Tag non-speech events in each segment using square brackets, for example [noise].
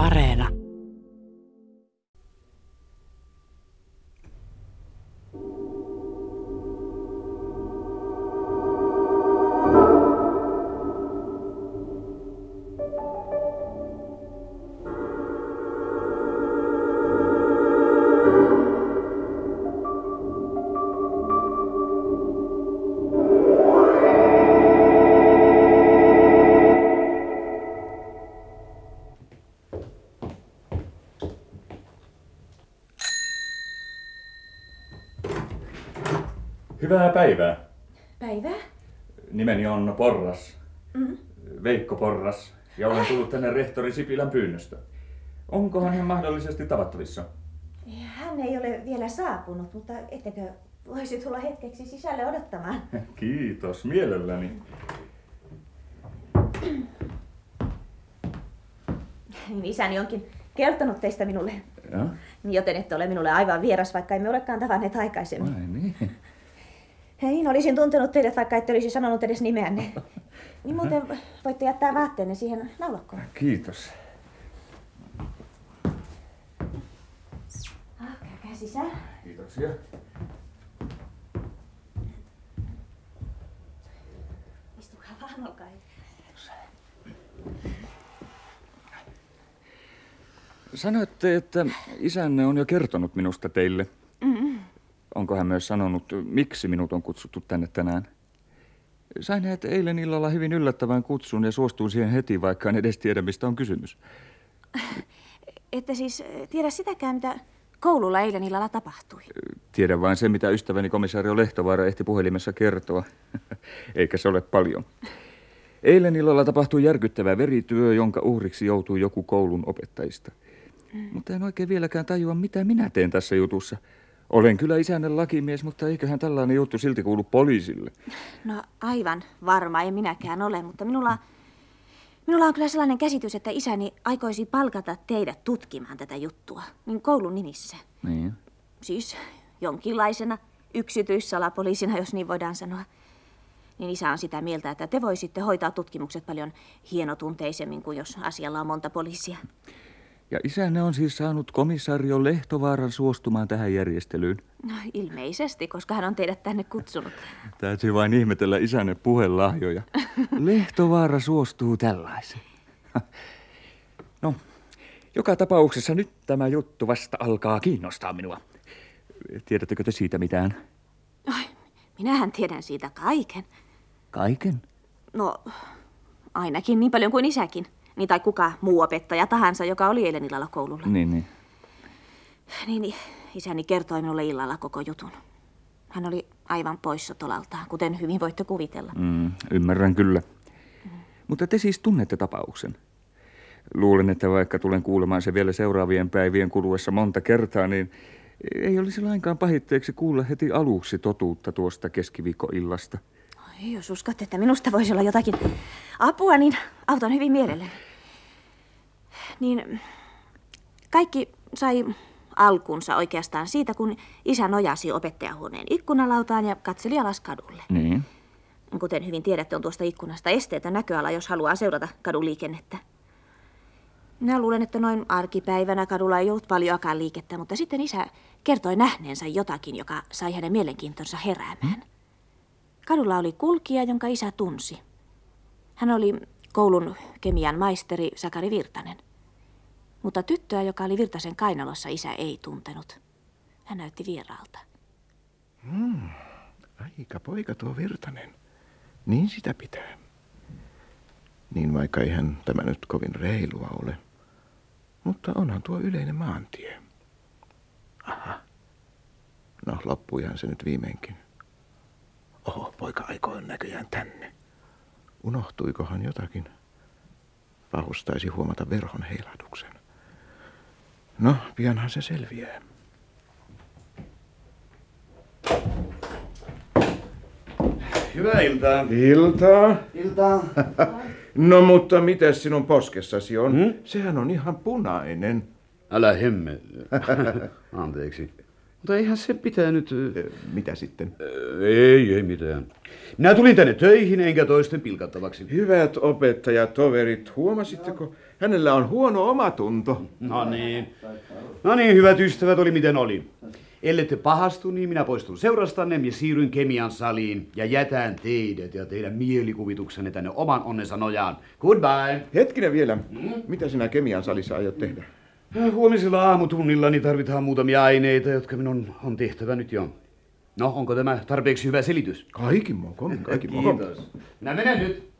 Areena. Hyvää päivää. Päivää. Nimeni on Porras. Mm. Veikko Porras. Ja olen tullut tänne rehtori Sipilän pyynnöstä. Onkohan hän mahdollisesti tavattavissa? Hän ei ole vielä saapunut, mutta ettekö voisi tulla hetkeksi sisälle odottamaan? [laughs] Kiitos, mielelläni. Niin isäni onkin kertonut teistä minulle, Ja? joten ette ole minulle aivan vieras, vaikka emme olekaan tavanneet aikaisemmin. Ai niin. Niin, olisin tuntenut teidät, vaikka ette olisi sanonut edes nimeänne. [laughs] Niin muuten voitte jättää vaatteenne siihen naulakkoon. Kiitos. Ah, käykää sisään. Kiitoksia. Istukaa vaan, olkaa. Sanoitte, että isänne on jo kertonut minusta teille. Onko hän myös sanonut, miksi minut on kutsuttu tänne tänään? Sain hänet eilen illalla hyvin yllättävän kutsun ja suostuin siihen heti, vaikka en edes tiedä, mistä on kysymys. [sniffs] Ette siis eh, tiedä sitäkään, mitä koululla eilen illalla tapahtui. Tiedän vain se, mitä ystäväni komisario Lehtovaara ehti puhelimessa kertoa. [laughs] Eikä se ole paljon. Eilen illalla tapahtui järkyttävä verityö, jonka uhriksi joutui joku koulun opettajista. Mutta en oikein vieläkään tajua, mitä minä teen tässä jutussa. Olen kyllä isännän lakimies, mutta eiköhän tällainen juttu silti kuulu poliisille. No aivan varma ei minäkään ole, mutta minulla, minulla on kyllä sellainen käsitys, että isäni aikoisi palkata teidät tutkimaan tätä juttua, niin koulun nimissä. Niin. Siis jonkinlaisena yksityissalapoliisina, jos niin voidaan sanoa. Niin isä on sitä mieltä, että te voisitte hoitaa tutkimukset paljon hienotunteisemmin kuin jos asialla on monta poliisia. Ja isänne on siis saanut komisario Lehtovaaran suostumaan tähän järjestelyyn. No ilmeisesti, koska hän on teidät tänne kutsunut. Täytyy vain ihmetellä isänne puhelahjoja. [laughs] Lehtovaara suostuu tällaiseen. No, joka tapauksessa nyt tämä juttu vasta alkaa kiinnostaa minua. Tiedättekö te siitä mitään? Ai, minähän tiedän siitä kaiken. Kaiken? No, ainakin niin paljon kuin isäkin. Niin tai kuka muu opettaja tahansa, joka oli eilen illalla koululla. Niin, niin. Niin, niin isäni kertoi minulle illalla koko jutun. Hän oli aivan poissa tolaltaan, kuten hyvin voitte kuvitella. Mm, ymmärrän kyllä. Mutta te siis tunnette tapauksen. Luulen, että vaikka tulen kuulemaan se vielä seuraavien päivien kuluessa monta kertaa, niin ei olisi lainkaan pahitteeksi kuulla heti aluksi totuutta tuosta keskiviikkoillasta. Ai, jos uskotte, että minusta voisi olla jotakin apua, niin autan hyvin mielelläni. Niin kaikki sai alkunsa oikeastaan siitä, kun isä nojasi opettajahuoneen ikkunalautaan ja katseli alas kadulle. Niin. Kuten hyvin tiedätte, on tuosta ikkunasta esteetön näköala, jos haluaa seurata kaduliikennettä. Minä luulen, että noin arkipäivänä kadulla ei ollut paljoakaan liikettä, mutta sitten isä kertoi nähneensä jotakin, joka sai hänen mielenkiintonsa heräämään. Kadulla oli kulkija, jonka isä tunsi. Hän oli koulun kemian maisteri Sakari Virtanen. Mutta tyttöä, joka oli Virtasen kainalossa, isä ei tuntenut. Hän näytti vieraalta. Aika poika tuo Virtanen. Niin sitä pitää. Niin vaikka eihän tämä nyt kovin reilua ole. Mutta onhan tuo yleinen maantie. Aha. No loppuihan se nyt viimeinkin. Oho, poika aikoo näköjään tänne. Unohtuikohan jotakin? Pahus taisi huomata verhon heilahduksen. No, pianhan se selviää. Hyvää iltaa. Iltaa. Iltaa. [laughs] No mutta mitä sinun poskessasi on? Hmm? Sehän on ihan punainen. Älä hemme. [laughs] Anteeksi. Mutta eihän se pitänyt... Mitä sitten? Ei, ei mitään. Minä tulin tänne töihin enkä toisten pilkattavaksi. Hyvät opettajatoverit, huomasitteko? Hänellä on huono omatunto. No niin. No niin, hyvät ystävät, oli miten oli. Ellette pahastu, niin minä poistun seurastanne ja siirryn kemian saliin ja jätän teidät ja teidän mielikuvituksenne tänne oman onnensa nojaan. Goodbye. Hetkinen vielä. Mitä sinä kemian salissa aiot tehdä? Huomisella aamutunnillani tarvitaan muutamia aineita, jotka minun on tehtävä nyt jo. No, onko tämä tarpeeksi hyvä selitys? Kaikin mokomin, kaikin mokomin. Kiitos. Minä menen nyt.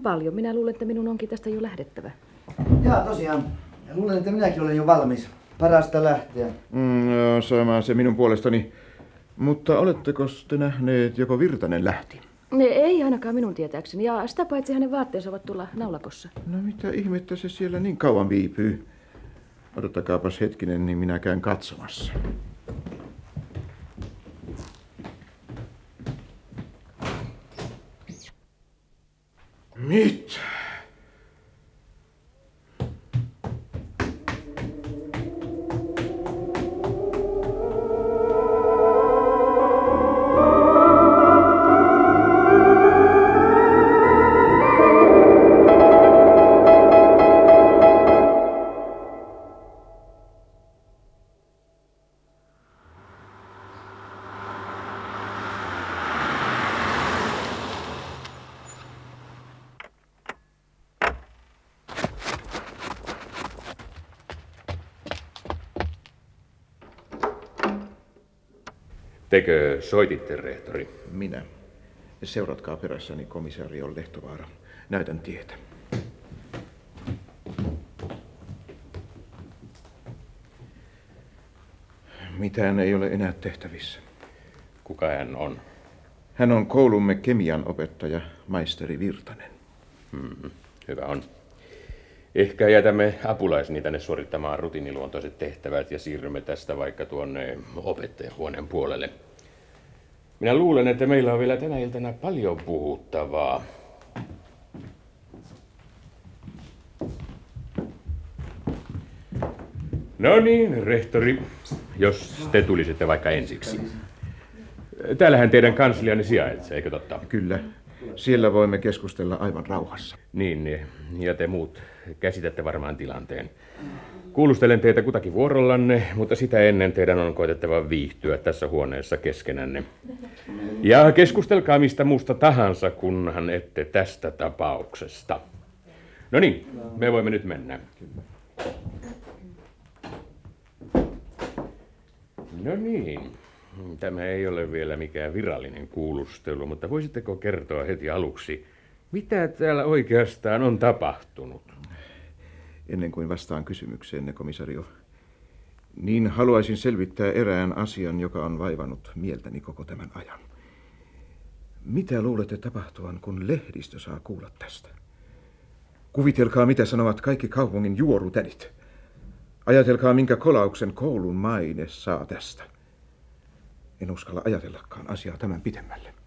Paljon. Minä luulen, että minun onkin tästä jo lähdettävä. Jaa, tosiaan. Luulen, että minäkin olen jo valmis. Parasta lähteä. Mm, joo, sama se minun puolestani. Mutta oletteko te nähneet, joko Virtanen lähti? Ne ei ainakaan minun tietääkseni. Ja sitä paitsi hänen vaatteensa ovat tulla naulakossa. No mitä ihmettä se siellä niin kauan viipyy? Odottakaapas hetkinen, niin minä käyn katsomassa. Mitä? Tekö soititte, rehtori? Minä. Seuratkaa perässäni komisario Lehtovaara. Näytän tietä. Mitään ei ole enää tehtävissä. Kuka hän on? Hän on koulumme kemian opettaja, maisteri Virtanen. Hmm, hyvä on. Ehkä jätämme apulaiseni tänne suorittamaan rutiiniluontoiset tehtävät ja siirrymme tästä vaikka tuonne opettajahuoneen puolelle. Minä luulen, että meillä on vielä tänä iltana paljon puhuttavaa. No niin, rehtori, jos te tulisitte vaikka ensiksi. Täällähän teidän kanslianne sijaitsee, eikö totta? Kyllä. Siellä voimme keskustella aivan rauhassa. Niin, niin, ja te muut käsitätte varmaan tilanteen. Kuulustelen teitä kutakin vuorollanne, mutta sitä ennen teidän on koitettava viihtyä tässä huoneessa keskenänne. Ja keskustelkaa mistä muusta tahansa, kunhan ette tästä tapauksesta. No niin, me voimme nyt mennä. No niin, tämä ei ole vielä mikään virallinen kuulustelu, mutta voisitteko kertoa heti aluksi, mitä täällä oikeastaan on tapahtunut? Ennen kuin vastaan kysymykseenne, komisario, niin haluaisin selvittää erään asian, joka on vaivannut mieltäni koko tämän ajan. Mitä luulette tapahtuvan, kun lehdistö saa kuulla tästä? Kuvitelkaa, mitä sanovat kaikki kaupungin juorutädit. Ajatelkaa, minkä kolauksen koulun maine saa tästä. En uskalla ajatellakaan asiaa tämän pitemmälle.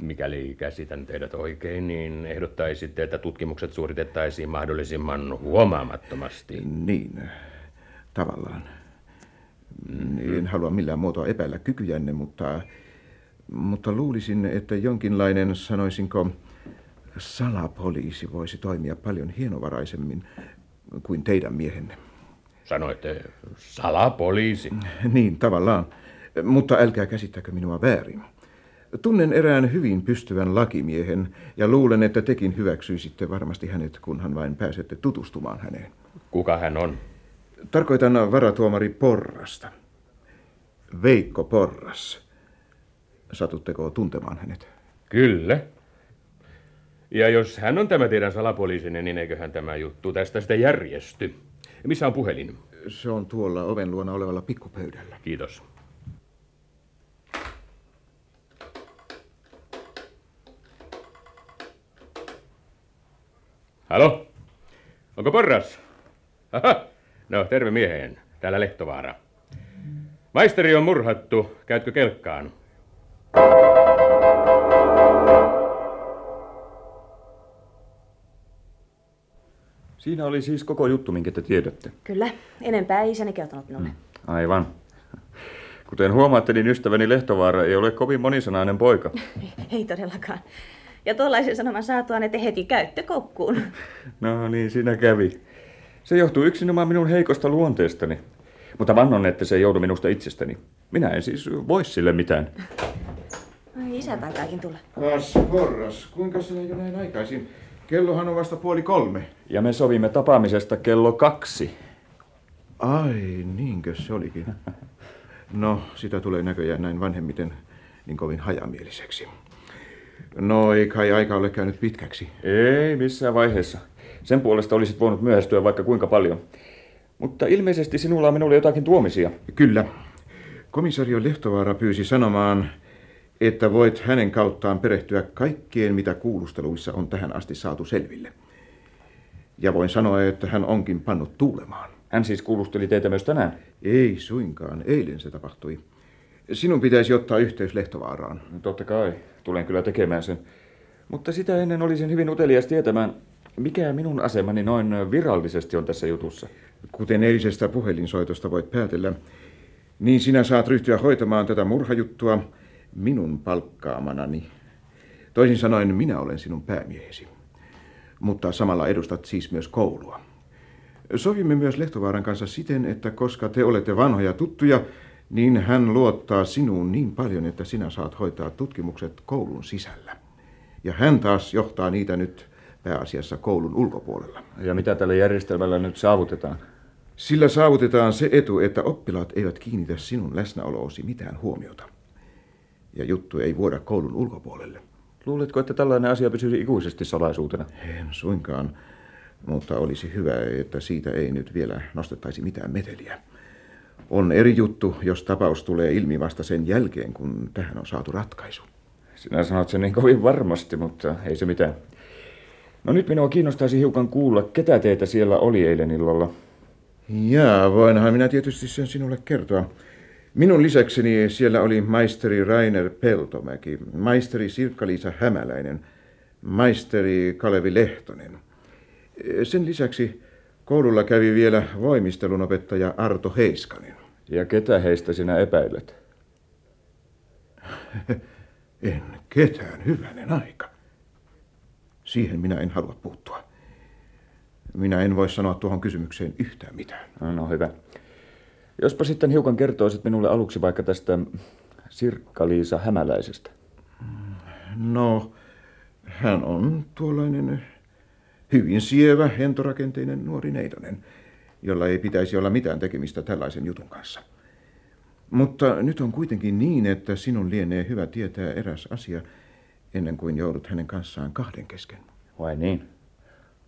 Mikäli käsitän teidät oikein, niin ehdottaisitte, että tutkimukset suoritettaisiin mahdollisimman huomaamattomasti. Niin, tavallaan. En halua millään muotoa epäillä kykyjänne, mutta, mutta luulisin, että jonkinlainen, sanoisinko, salapoliisi voisi toimia paljon hienovaraisemmin kuin teidän miehenne. Sanoitte salapoliisi. Niin, tavallaan. Mutta älkää käsittäkö minua väärin. Tunnen erään hyvin pystyvän lakimiehen ja luulen, että tekin hyväksyisitte varmasti hänet, kunhan vain pääsette tutustumaan häneen. Kuka hän on? Tarkoitan varatuomari Porrasta. Veikko Porras. Satutteko tuntemaan hänet? Kyllä. Ja jos hän on tämä teidän salapoliisinne, niin eiköhän tämä juttu tästä sitten järjesty. Missä on puhelin? Se on tuolla oven luona olevalla pikkupöydällä. Kiitos. Halo? Onko porras? Aha. No, terve mieheen. Täällä Lehtovaara. Maisteri on murhattu. Käytkö kelkkaan? Siinä oli siis koko juttu, minkä te tiedätte. Kyllä, enempää ei isäni kertonut minulle. Mm. Aivan. Kuten huomaatte, niin ystäväni Lehtovaara ei ole kovin monisanainen poika. [laughs] ei todellakaan. Ja tuollaisen sanoman saatuaan ne heti käyttökoukkuun. [laughs] No niin, siinä kävi. Se johtuu yksinomaan minun heikosta luonteestani. Mutta vannon, että se ei joudu minusta itsestäni. Minä en siis voi sille mitään. Ai, isä taitaakin tulla. Kas porras, kuinka sinä jo näin aikaisin? Kellohan on vasta puoli kolme. Ja me sovimme tapaamisesta kello kaksi. Ai, niinkö se olikin? [laughs] No, sitä tulee näköjään näin vanhemmiten niin kovin hajamieliseksi. No, ei kai aika ole käynyt pitkäksi. Ei missään vaiheessa. Sen puolesta olisit voinut myöhästyä vaikka kuinka paljon. Mutta ilmeisesti sinulla on minulle jotakin tuomisia. Kyllä. Komisario Lehtovaara pyysi sanomaan, että voit hänen kauttaan perehtyä kaikkeen, mitä kuulusteluissa on tähän asti saatu selville. Ja voin sanoa, että hän onkin pannut tuulemaan. Hän siis kuulusteli teitä myös tänään? Ei suinkaan. Eilen se tapahtui. Sinun pitäisi ottaa yhteys Lehtovaaraan. No, totta kai. Tulen kyllä tekemään sen. Mutta sitä ennen olisin hyvin utelias tietämään, mikä minun asemani noin virallisesti on tässä jutussa. Kuten eilisestä puhelinsoitosta voit päätellä, niin sinä saat ryhtyä hoitamaan tätä murhajuttua minun palkkaamanani. Toisin sanoen minä olen sinun päämiehesi. Mutta samalla edustat siis myös koulua. Sovimme myös Lehtovaaran kanssa siten, että koska te olette vanhoja tuttuja, niin hän luottaa sinuun niin paljon, että sinä saat hoitaa tutkimukset koulun sisällä. Ja hän taas johtaa niitä nyt pääasiassa koulun ulkopuolella. Ja mitä tällä järjestelmällä nyt saavutetaan? Sillä saavutetaan se etu, että oppilaat eivät kiinnitä sinun läsnäoloosi mitään huomiota. Ja juttu ei vuoda koulun ulkopuolelle. Luuletko, että tällainen asia pysyisi ikuisesti salaisuutena? En suinkaan, mutta olisi hyvä, että siitä ei nyt vielä nostettaisi mitään meteliä. On eri juttu, jos tapaus tulee ilmi vasta sen jälkeen, kun tähän on saatu ratkaisu. Sinä sanot sen niin kovin varmasti, mutta ei se mitään. No nyt minua kiinnostaisi hiukan kuulla, ketä teitä siellä oli eilen illalla. Jaa, voinhan minä tietysti sen sinulle kertoa. Minun lisäkseni siellä oli maisteri Rainer Peltomäki, maisteri Sirkka-Liisa Hämäläinen, maisteri Kalevi Lehtonen. Sen lisäksi koululla kävi vielä voimistelunopettaja Arto Heiskanen. Ja ketä heistä sinä epäilet? [laughs] en ketään, hyvänen aika. Siihen minä en halua puuttua. Minä en voi sanoa tuohon kysymykseen yhtään mitään. No, no hyvä. Jospa sitten hiukan kertoisit minulle aluksi vaikka tästä Sirkka-Liisa Hämäläisestä. No, hän on tuollainen hyvin sievä, hentorakenteinen nuori neitonen, jolla ei pitäisi olla mitään tekemistä tällaisen jutun kanssa. Mutta nyt on kuitenkin niin, että sinun lienee hyvä tietää eräs asia ennen kuin joudut hänen kanssaan kahden kesken. Vai niin?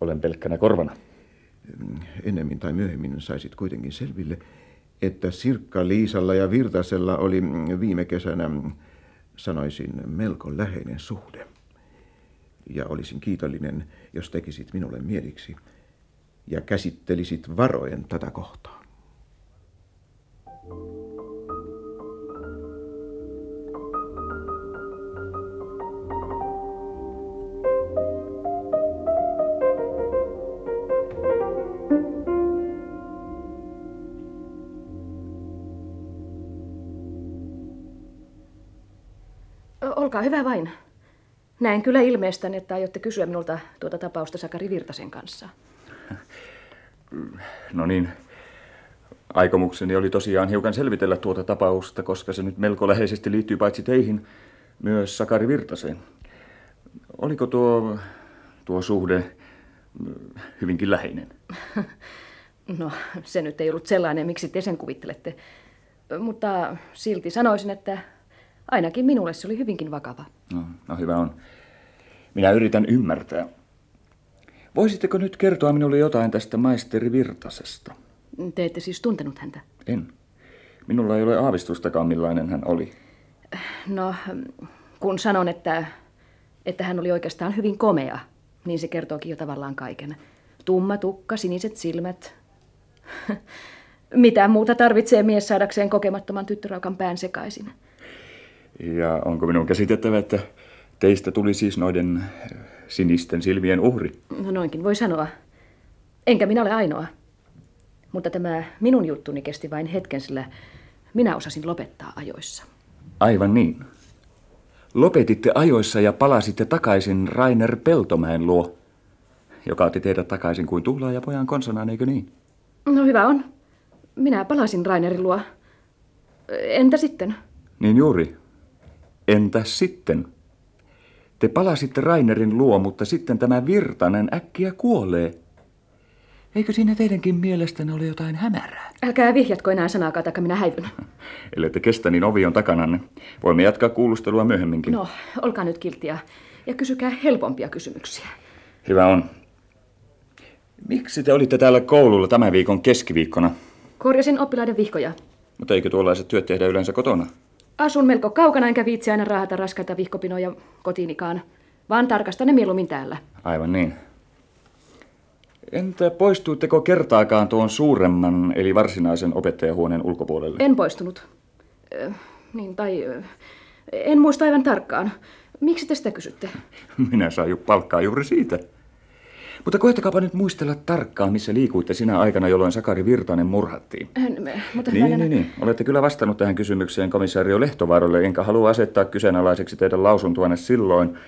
Olen pelkkänä korvana. Ennemmin tai myöhemmin saisit kuitenkin selville, että Sirkka Liisalla ja Virtasella oli viime kesänä, sanoisin, melko läheinen suhde. Ja olisin kiitollinen, jos tekisit minulle mieliksi ja käsittelisit varoen tätä kohtaa. Olkaa hyvä vain. Näen kyllä ilmeestän, että aiotte kysyä minulta tuota tapausta Sakari Virtasen kanssa. No niin. Aikomukseni oli tosiaan hiukan selvitellä tuota tapausta, koska se nyt melko läheisesti liittyy paitsi teihin, myös Sakari Virtaseen. Oliko tuo, tuo suhde hyvinkin läheinen? [laughs] No, se nyt ei ollut sellainen, miksi te sen kuvittelette. Mutta silti sanoisin, että Ainakin minulle se oli hyvinkin vakava. No, no hyvä on. Minä yritän ymmärtää. Voisitteko nyt kertoa minulle jotain tästä maisteri Virtasesta? Te ette siis tuntenut häntä? En. Minulla ei ole aavistustakaan, millainen hän oli. No, kun sanon, että, että hän oli oikeastaan hyvin komea, Niin se kertookin jo tavallaan kaiken. Tumma tukka, siniset silmät. [laughs] Mitä muuta tarvitsee mies saadakseen kokemattoman tyttöraukan pään sekaisin? Ja onko minun käsitettävä, että teistä tuli siis noiden sinisten silmien uhri? No noinkin voi sanoa. Enkä minä ole ainoa. Mutta tämä minun juttuni kesti vain hetken, sillä minä osasin lopettaa ajoissa. Aivan niin. Lopetitte ajoissa ja palasitte takaisin Rainer Peltomäen luo, joka otti teidät takaisin kuin tuhlaa ja pojan konsonaan, eikö niin? No hyvä on. Minä palasin Rainerin luo. Entä sitten? Niin juuri. Entä sitten? Te palasitte Rainerin luo, mutta sitten tämä Virtanen äkkiä kuolee. Eikö siinä teidänkin mielestänne ole jotain hämärää? Älkää vihjatko enää sanaakaan, taikka minä häivyn. [laughs] Ellette kestä, niin ovi on takananne. Voimme jatkaa kuulustelua myöhemminkin. No, olkaa nyt kiltiä ja kysykää helpompia kysymyksiä. Hyvä on. Miksi te olitte täällä koululla tämän viikon keskiviikkona? Korjasin oppilaiden vihkoja. Mutta eikö tuollaiset työt tehdä yleensä kotona? Asun melko kaukana enkä viitsi aina raahata raskaita vihkopinoja kotiinikaan, vaan tarkastan ne mieluummin täällä. Aivan niin. Entä poistuitteko kertaakaan tuon suuremman, eli varsinaisen opettajahuoneen ulkopuolelle? En poistunut. Ö, niin, tai ö, en muista aivan tarkkaan. Miksi te sitä kysytte? [laughs] Minä saan jo palkkaa juuri siitä. Mutta koettakaapa nyt muistella tarkkaan, missä liikuitte sinä aikana, jolloin Sakari Virtanen murhattiin. En, mutta Niin, niin, niin. Olette kyllä vastannut tähän kysymykseen komissaario Lehtovaaralle, enkä halua asettaa kyseenalaiseksi teidän lausuntoanne silloin.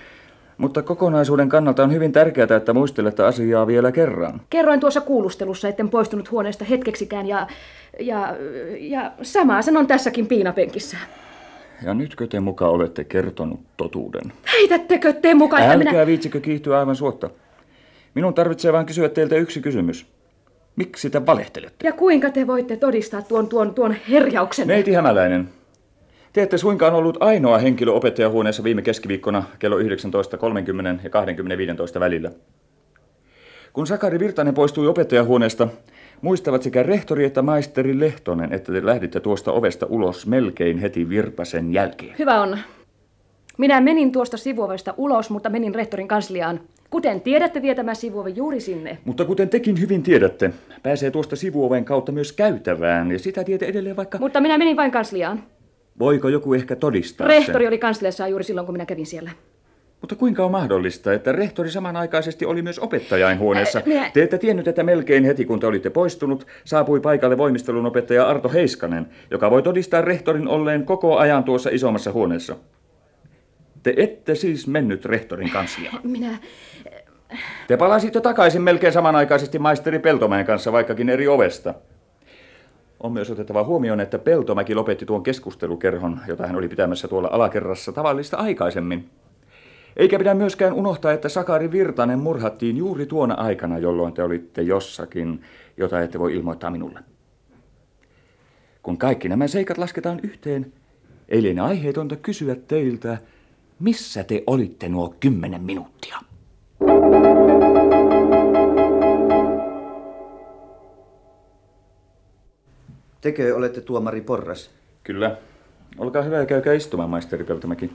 Mutta kokonaisuuden kannalta on hyvin tärkeää, että muistelette asiaa vielä kerran. Kerroin tuossa kuulustelussa, etten poistunut huoneesta hetkeksikään ja, ja, ja samaa sanon tässäkin piinapenkissä. Ja nytkö te muka olette kertonut totuuden? Heitättekö te mukaan, että Älkää minä... viitsikö kiihtyä aivan suotta. Minun tarvitsee vain kysyä teiltä yksi kysymys. Miksi te valehtelette? Ja kuinka te voitte todistaa tuon, tuon, tuon herjauksen? Neiti Hämäläinen, te ette suinkaan ollut ainoa henkilö opettajahuoneessa viime keskiviikkona kello 19.30 ja 20.15 välillä. Kun Sakari Virtanen poistui opettajahuoneesta, muistavat sekä rehtori että maisteri Lehtonen, että te lähditte tuosta ovesta ulos melkein heti Virtasen jälkeen. Hyvä on. Minä menin tuosta sivuovesta ulos, mutta menin rehtorin kansliaan. Kuten tiedätte, vie tämä sivuove juuri sinne. Mutta kuten tekin hyvin tiedätte, pääsee tuosta sivuoven kautta myös käytävään, ja sitä tietä edelleen vaikka... Mutta minä menin vain kansliaan. Voiko joku ehkä todistaa Rehtori sen? oli kansliassa juuri silloin, kun minä kävin siellä. Mutta kuinka on mahdollista, että rehtori samanaikaisesti oli myös opettajainhuoneessa? Äh, minä- Te ette tiennyt, että melkein heti kun te olitte poistunut, saapui paikalle voimistelun opettaja Arto Heiskanen, joka voi todistaa rehtorin olleen koko ajan tuossa isommassa huoneessa. Te ette siis mennyt rehtorin kansliaan. Minä... Te palasitte takaisin melkein samanaikaisesti maisteri Peltomäen kanssa, vaikkakin eri ovesta. On myös otettava huomioon, että Peltomäki lopetti tuon keskustelukerhon, jota hän oli pitämässä tuolla alakerrassa tavallista aikaisemmin. Eikä pidä myöskään unohtaa, että Sakari Virtanen murhattiin juuri tuona aikana, jolloin te olitte jossakin, jota ette voi ilmoittaa minulle. Kun kaikki nämä seikat lasketaan yhteen, ei liene aiheetonta kysyä teiltä, missä te olitte nuo kymmenen minuuttia? Tekö olette tuomari Porras? Kyllä. Olkaa hyvä ja käykää istumaan, maisteri Peltomäki.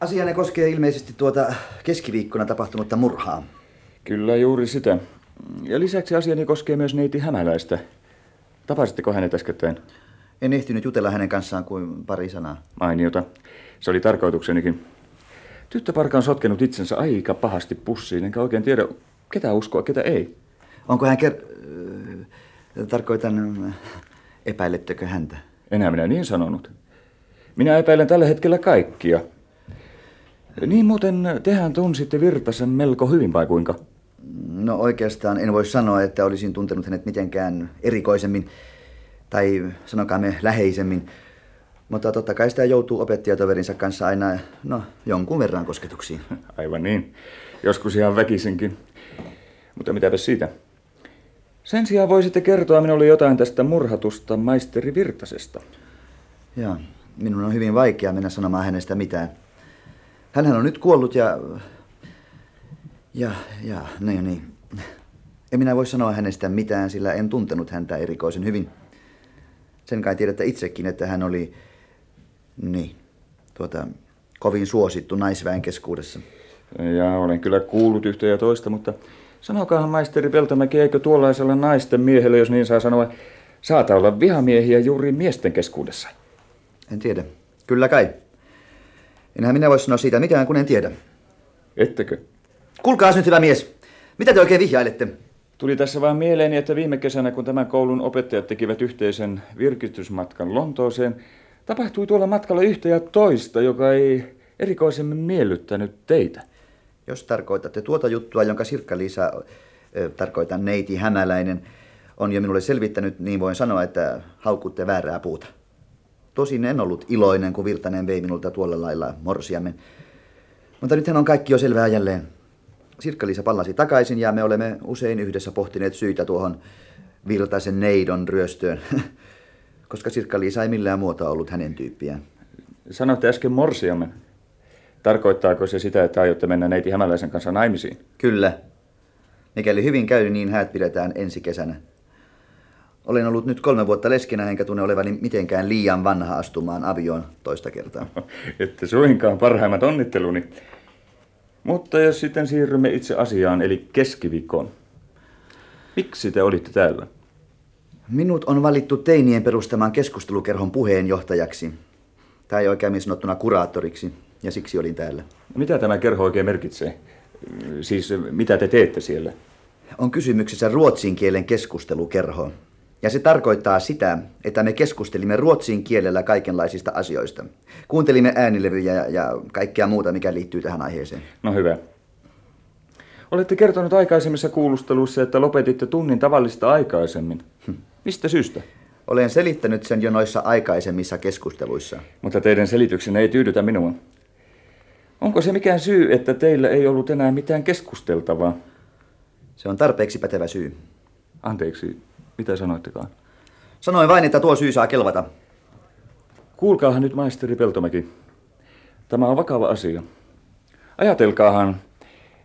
Asianne koskee ilmeisesti tuota keskiviikkona tapahtunutta murhaa. Kyllä, juuri sitä. Ja lisäksi asiani koskee myös neiti Hämäläistä. Tapasitteko hänet äskettäin? En ehtinyt jutella hänen kanssaan kuin pari sanaa. Mainiota. Se oli tarkoituksenikin. Tyttöparka on sotkenut itsensä aika pahasti pussiin, enkä oikein tiedä, ketä uskoa, ketä ei. Onko hän ker... Ö, Tarkoitan, ö, epäilettekö häntä? Enää minä niin sanonut. Minä epäilen tällä hetkellä kaikkia. Niin muuten tehän tunsitte Virtasen melko hyvin vai kuinka? No oikeastaan en voi sanoa, että olisin tuntenut hänet mitenkään erikoisemmin, tai sanokaamme läheisemmin. Mutta totta kai sitä joutuu opettajatoverinsa kanssa aina, no, jonkun verran kosketuksiin. [laughs] Aivan niin. Joskus ihan väkisinkin. Mutta mitäpä siitä. Sen sijaan voisitte kertoa minulle jotain tästä murhatusta maisteri Virtasesta. Joo, minun on hyvin vaikea mennä sanomaan hänestä mitään. Hänhän on nyt kuollut ja... Ja, ja, niin, niin. En minä voi sanoa hänestä mitään, sillä en tuntenut häntä erikoisen hyvin. Sen kai tiedätte itsekin, että hän oli, niin, tuota, kovin suosittu naisväen keskuudessa. Ja olen kyllä kuullut yhtä ja toista, mutta sanokahan maisteri Peltomäki, eikö tuollaisella naisten miehellä, jos niin saa sanoa, saata olla vihamiehiä juuri miesten keskuudessa? En tiedä. Kyllä kai. Enhän minä voi sanoa siitä mitään, kun en tiedä. Ettekö? Kuulkaas nyt, hyvä mies. Mitä te oikein vihjailette? Tuli tässä vaan mieleeni, että viime kesänä, kun tämän koulun opettajat tekivät yhteisen virkistysmatkan Lontooseen, tapahtui tuolla matkalla yhtä ja toista, joka ei erikoisemmin miellyttänyt teitä. Jos tarkoitatte tuota juttua, jonka Sirkka-Liisa, äh, tarkoitan neiti Hämäläinen, on jo minulle selvittänyt, niin voin sanoa, että haukutte väärää puuta. Tosin en ollut iloinen, kun Virtanen vei minulta tuolla lailla morsiamen. Mutta nythän on kaikki jo selvää jälleen. Sirkka-Liisa pallasi takaisin ja me olemme usein yhdessä pohtineet syitä tuohon Virtasen neidon ryöstöön. [laughs] Koska Sirkka-Liisa ei millään muuta ollut hänen tyyppiään. Sanoitte äsken morsiamen. Tarkoittaako se sitä, että aiotte mennä neiti Hämäläisen kanssa naimisiin? Kyllä. Mikäli hyvin käy, niin häät pidetään ensi kesänä. Olen ollut nyt kolme vuotta leskenä, enkä tunne olevani mitenkään liian vanha astumaan avioon toista kertaa. [laughs] Ette suinkaan parhaimmat onnitteluni. Mutta jos sitten siirrymme itse asiaan, eli keskiviikkoon. Miksi te olitte täällä? Minut on valittu teinien perustamaan keskustelukerhon puheenjohtajaksi. Tai oikeammin sanottuna kuraattoriksi, ja siksi olin täällä. Mitä tämä kerho oikein merkitsee? Siis mitä te teette siellä? On kysymyksessä ruotsin kielen keskustelukerho. Ja se tarkoittaa sitä, että me keskustelimme ruotsin kielellä kaikenlaisista asioista. Kuuntelimme äänilevyjä ja, ja kaikkea muuta, mikä liittyy tähän aiheeseen. No hyvä. Olette kertonut aikaisemmissa kuulusteluissa, että lopetitte tunnin tavallista aikaisemmin. Hm. Mistä syystä? Olen selittänyt sen jo noissa aikaisemmissa keskusteluissa. Mutta teidän selityksenne ei tyydytä minua. Onko se mikään syy, että teillä ei ollut enää mitään keskusteltavaa? Se on tarpeeksi pätevä syy. Anteeksi, mitä sanoittekaan? Sanoin vain, että tuo syy saa kelvata. Kuulkaahan nyt, maisteri Peltomäki. Tämä on vakava asia. Ajatelkaahan,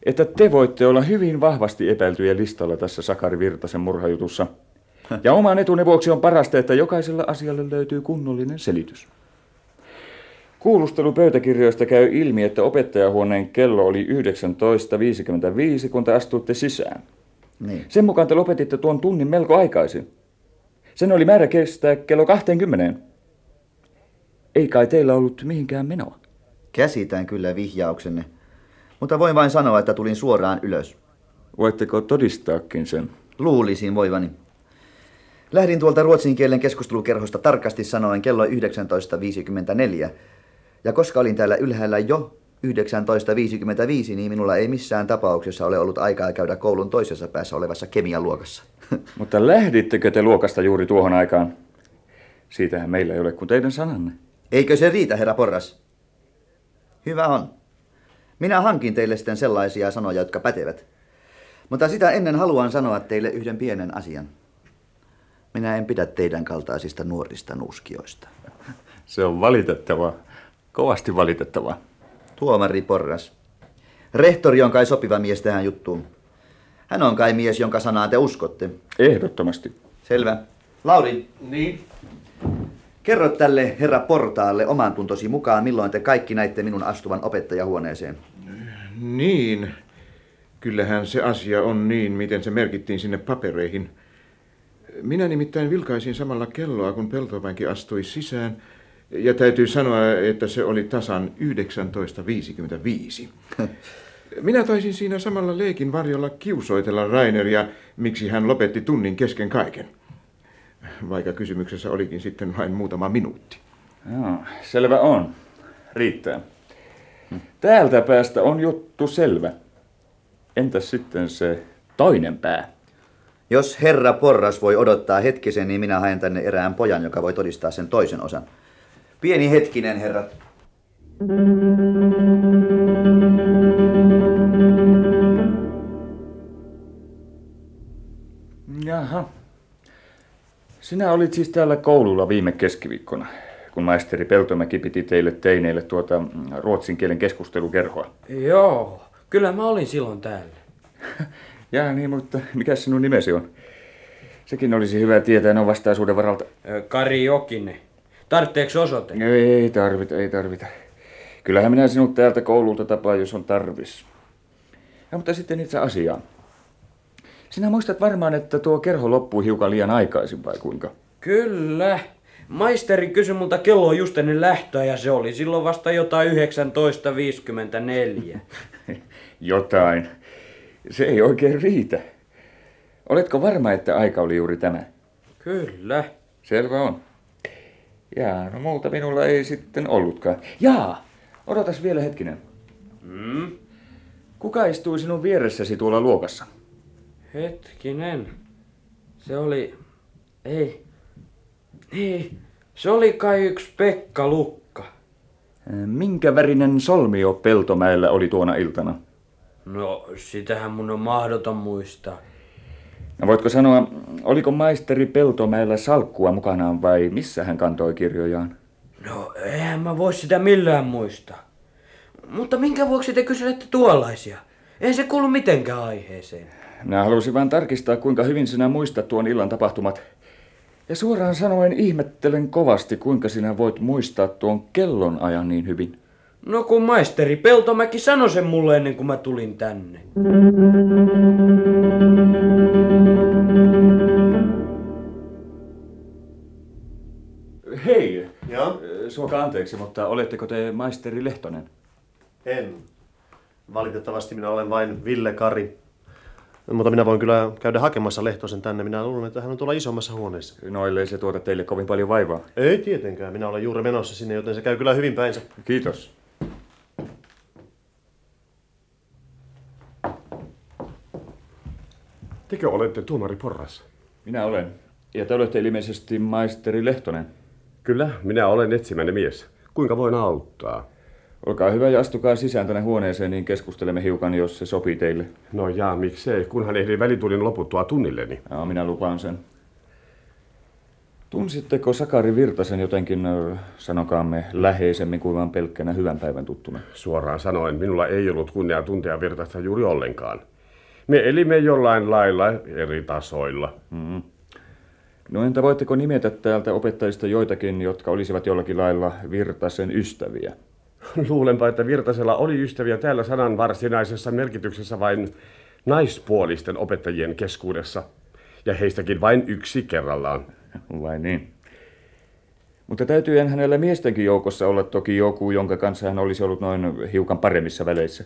että te voitte olla hyvin vahvasti epäiltyjä listalla tässä Sakari Virtasen murhajutussa. [laughs] Ja oman etunne vuoksi on parasta, että jokaisella asialle löytyy kunnollinen selitys. Kuulustelupöytäkirjoista käy ilmi, että opettajahuoneen kello oli 19.55, kun te astuitte sisään. Niin. Sen mukaan te lopetitte tuon tunnin melko aikaisin. Sen oli määrä kestää kello 20. Ei kai teillä ollut mihinkään menoa? Käsitän kyllä vihjauksenne, mutta voin vain sanoa, että tulin suoraan ylös. Voitteko todistaakin sen? Luulisin voivani. Lähdin tuolta ruotsin kielen keskustelukerhosta tarkasti sanoen kello 19.54. Ja koska olin täällä ylhäällä jo 19.55, niin minulla ei missään tapauksessa ole ollut aikaa käydä koulun toisessa päässä olevassa kemialuokassa. [laughs] Mutta lähdittekö te luokasta juuri tuohon aikaan? Siitähän meillä ei ole kuin teidän sananne. Eikö se riitä, herra Porras? Hyvä on. Minä hankin teille sitten sellaisia sanoja, jotka pätevät. Mutta sitä ennen haluan sanoa teille yhden pienen asian. Minä en pidä teidän kaltaisista nuorista nuuskioista. Se on valitettavaa. Kovasti valitettavaa. Tuomari Porras. Rehtori on kai sopiva mies tähän juttuun. Hän on kai mies, jonka sanaa te uskotte. Ehdottomasti. Selvä. Lauri. Niin? Kerro tälle herra Portaalle oman tuntosi mukaan, milloin te kaikki näitte minun astuvan opettajahuoneeseen. Niin. Kyllähän se asia on niin, miten se merkittiin sinne papereihin. Minä nimittäin vilkaisin samalla kelloa, kun Peltomäki astui sisään – ja täytyy sanoa, että se oli tasan 19.55. [laughs] Minä taisin siinä samalla leikin varjolla kiusoitella Raineria, miksi hän lopetti tunnin kesken kaiken. Vaikka kysymyksessä olikin sitten vain muutama minuutti. Joo, selvä on. Riittää. Täältä päästä on juttu selvä. Entäs sitten se toinen pää? Jos herra Porras voi odottaa hetkisen, niin minä haen tänne erään pojan, joka voi todistaa sen toisen osan. Pieni hetkinen, herrat. Jaha. Sinä olit siis täällä koululla viime keskiviikkona, kun maisteri Peltomäki piti teille teineille tuota ruotsin kielen keskustelukerhoa. Joo, kyllä mä olin silloin täällä. [laughs] ja niin, mutta mikä sinun nimesi on? Sekin olisi hyvä tietää no vastaisuuden varalta. Kari Jokinen. Tarvitseeko osoite? Ei tarvita, ei tarvita. Kyllähän minä sinut täältä koululta tapaan, jos on tarvis. Ja, mutta sitten itse asiaan. Sinä muistat varmaan, että tuo kerho loppui hiukan liian aikaisin vai kuinka? Kyllä. Maisteri kysyi multa kello just ennen lähtöä ja se oli silloin vasta jotain 19.54. [laughs] Jotain. Se ei oikein riitä. Oletko varma, että aika oli juuri tämä? Kyllä. Selvä on. Jaa, no muuta minulla ei sitten ollutkaan. Jaa, odotas vielä hetkinen. Mm. Kuka istui sinun vieressäsi tuolla luokassa? Hetkinen. Se oli... Ei. Ei. Se oli kai yksi Pekka Lukka. Minkä värinen solmio Peltomäellä oli tuona iltana? No, sitähän mun on mahdoton muistaa. No voitko sanoa, oliko maisteri Peltomäellä salkkua mukanaan vai missä hän kantoi kirjojaan? No, eihän mä voi sitä millään muistaa. Mutta minkä vuoksi te kyselette tuollaisia? Ei se kuulu mitenkään aiheeseen. Minä halusin vain tarkistaa, kuinka hyvin sinä muistat tuon illan tapahtumat. Ja suoraan sanoen ihmettelen kovasti, kuinka sinä voit muistaa tuon kellonajan niin hyvin. No kun maisteri Peltomäki sanoi sen mulle ennen kuin mä tulin tänne. Hei! Joo? Suokaa anteeksi, mutta oletteko te maisteri Lehtonen? En. Valitettavasti minä olen vain Ville Kari. Mutta minä voin kyllä käydä hakemassa Lehtosen tänne. Minä luulen, että hän on tuolla isommassa huoneessa. No ellei se tuota teille kovin paljon vaivaa. Ei tietenkään. Minä olen juuri menossa sinne, joten se käy kyllä hyvin päinsä. Kiitos. Tekö olette tuomari Porras? Minä olen. Ja te olette ilmeisesti maisteri Lehtonen. Kyllä, minä olen etsimänne mies. Kuinka voin auttaa? Olkaa hyvä ja astukaa sisään tänne huoneeseen, niin keskustelemme hiukan, jos se sopii teille. No jaa, miksei, kunhan ehdin välitunnin loputtua tunnilleni. Joo, minä lupaan sen. Tunsitteko Sakari Virtasen jotenkin, ö, sanokaamme, läheisemmin kuin vain pelkkänä hyvän päivän tuttuna? Suoraan sanoen, minulla ei ollut kunnia tuntea Virtasta juuri ollenkaan. Me elimme jollain lailla eri tasoilla. Mm. No entä voitteko nimetä täältä opettajista joitakin, jotka olisivat jollakin lailla Virtasen ystäviä? [laughs] Luulenpa, että Virtasella oli ystäviä täällä sanan varsinaisessa merkityksessä vain naispuolisten opettajien keskuudessa. Ja heistäkin vain yksi kerrallaan. Vai niin? Mutta täytyyhän hänellä miestenkin joukossa olla toki joku, jonka kanssa hän olisi ollut noin hiukan paremmissa väleissä.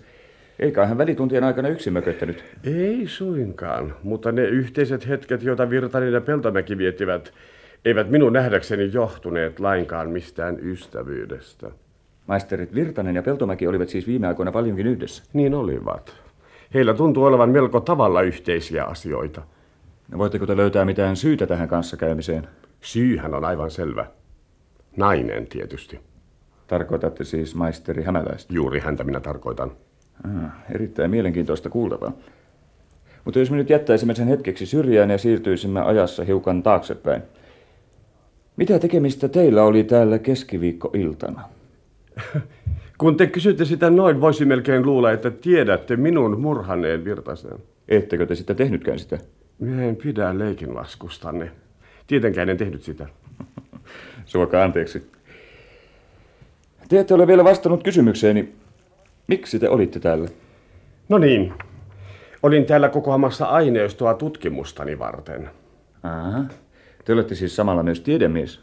Eikä hän välituntien aikana yksin mököttänyt. Ei suinkaan, mutta ne yhteiset hetket, joita Virtanen ja Peltomäki viettivät, eivät minun nähdäkseni johtuneet lainkaan mistään ystävyydestä. Maisterit Virtanen ja Peltomäki olivat siis viime aikoina paljonkin yhdessä. Niin olivat. Heillä tuntuu olevan melko tavalla yhteisiä asioita. No voitteko te löytää mitään syytä tähän kanssakäymiseen? Syyhän on aivan selvä. Nainen tietysti. Tarkoitatte siis maisteri Hämäläistä? Juuri häntä minä tarkoitan. Ah, erittäin mielenkiintoista kuultavaa. Mutta jos me nyt jättäisimme sen hetkeksi syrjään ja siirtyisimme ajassa hiukan taaksepäin. Mitä tekemistä teillä oli täällä keskiviikkoiltana? [laughs] Kun te kysytte sitä noin, voisi melkein luulla, että tiedätte minun murhaneen Virtasen. Ettekö te sitä tehnytkään sitä? Minä en pidä leikinlaskustanne. Tietenkään en tehnyt sitä. [laughs] Suokaa anteeksi. Te ette ole vielä vastannut kysymykseeni. Miksi te olitte täällä? No niin. Olin täällä kokoamassa aineistoa tutkimustani varten. Aha. Te olette siis samalla myös tiedemies.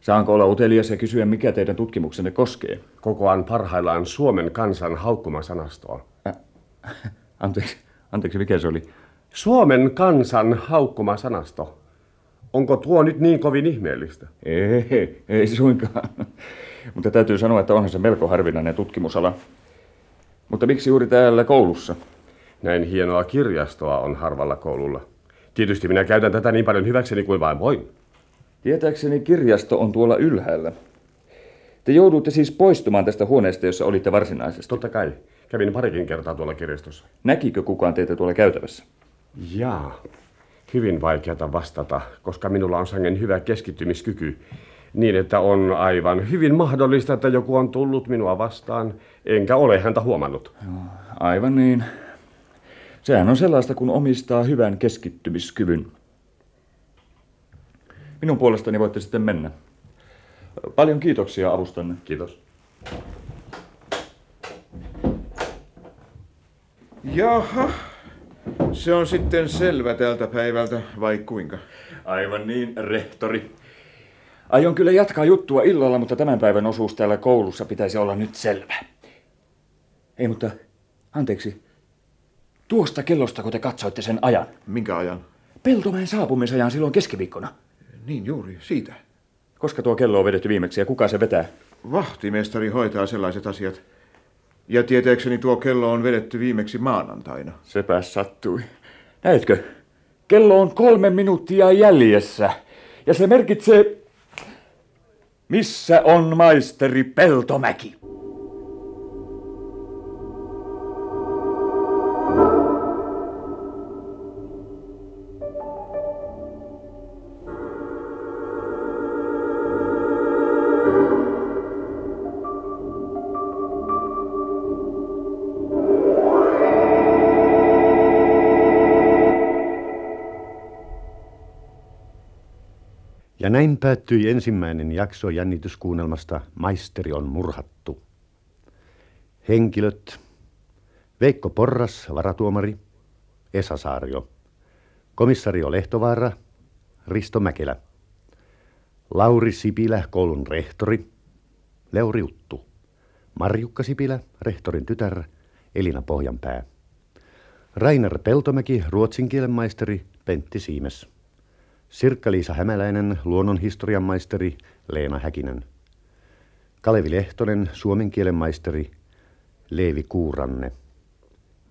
Saanko olla utelias ja kysyä, mikä teidän tutkimuksenne koskee? Kokoan parhaillaan Suomen kansan haukkumasanastoa. Ä, anteeksi, anteeksi, mikä se oli? Suomen kansan haukkumasanasto. Onko tuo nyt niin kovin ihmeellistä? Ei, ei suinkaan. Mutta täytyy sanoa, että onhan se melko harvinainen tutkimusala. Mutta miksi juuri täällä koulussa? Näin hienoa kirjastoa on harvalla koululla. Tietysti minä käytän tätä niin paljon hyväkseni kuin vain voin. Tietääkseni kirjasto on tuolla ylhäällä. Te joudutte siis poistumaan tästä huoneesta, jossa olitte varsinaisesti. Totta kai. Kävin parikin kertaa tuolla kirjastossa. Näkikö kukaan teitä tuolla käytävässä? Jaa. Hyvin vaikeata vastata, koska minulla on sangen hyvä keskittymiskyky. Niin, että on aivan hyvin mahdollista, että joku on tullut minua vastaan, enkä ole häntä huomannut. Aivan niin. Sehän on sellaista, kun omistaa hyvän keskittymiskyvyn. Minun puolestani voitte sitten mennä. Paljon kiitoksia avustanne. Kiitos. Jaha, se on sitten selvä tältä päivältä, vai kuinka? Aivan niin, rehtori. Aion kyllä jatkaa juttua illalla, mutta tämän päivän osuus täällä koulussa pitäisi olla nyt selvä. Ei, mutta anteeksi. Tuosta kellosta, kun te katsoitte sen ajan. Minkä ajan? Peltomäen saapumisajan silloin keskiviikkona. Niin juuri, siitä. Koska tuo kello on vedetty viimeksi ja kuka se vetää? Vahtimestari hoitaa sellaiset asiat. Ja tietääkseni tuo kello on vedetty viimeksi maanantaina. Sepä sattui. Näetkö? Kello on kolme minuuttia jäljessä. Ja se merkitsee... Missä on maisteri Peltomäki? Näin päättyi ensimmäinen jakso jännityskuunnelmasta Maisteri on murhattu. Henkilöt. Veikko Porras, varatuomari. Esa Saario. Komissario Lehtovaara. Risto Mäkelä. Lauri Sipilä, koulun rehtori. Leuri Uttu. Marjukka Sipilä, rehtorin tytär. Elina Pohjanpää. Rainer Peltomäki, ruotsin kielen maisteri. Pentti Siimes. Sirkka-Liisa Hämäläinen, luonnonhistorian maisteri Leena Häkinen. Kalevi Lehtonen, suomen kielen maisteri Leevi Kuuranne.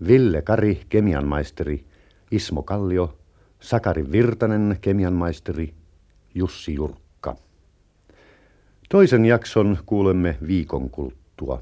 Ville Kari, kemian maisteri Ismo Kallio. Sakari Virtanen, kemian maisteri Jussi Jurkka. Toisen jakson kuulemme viikon kuluttua.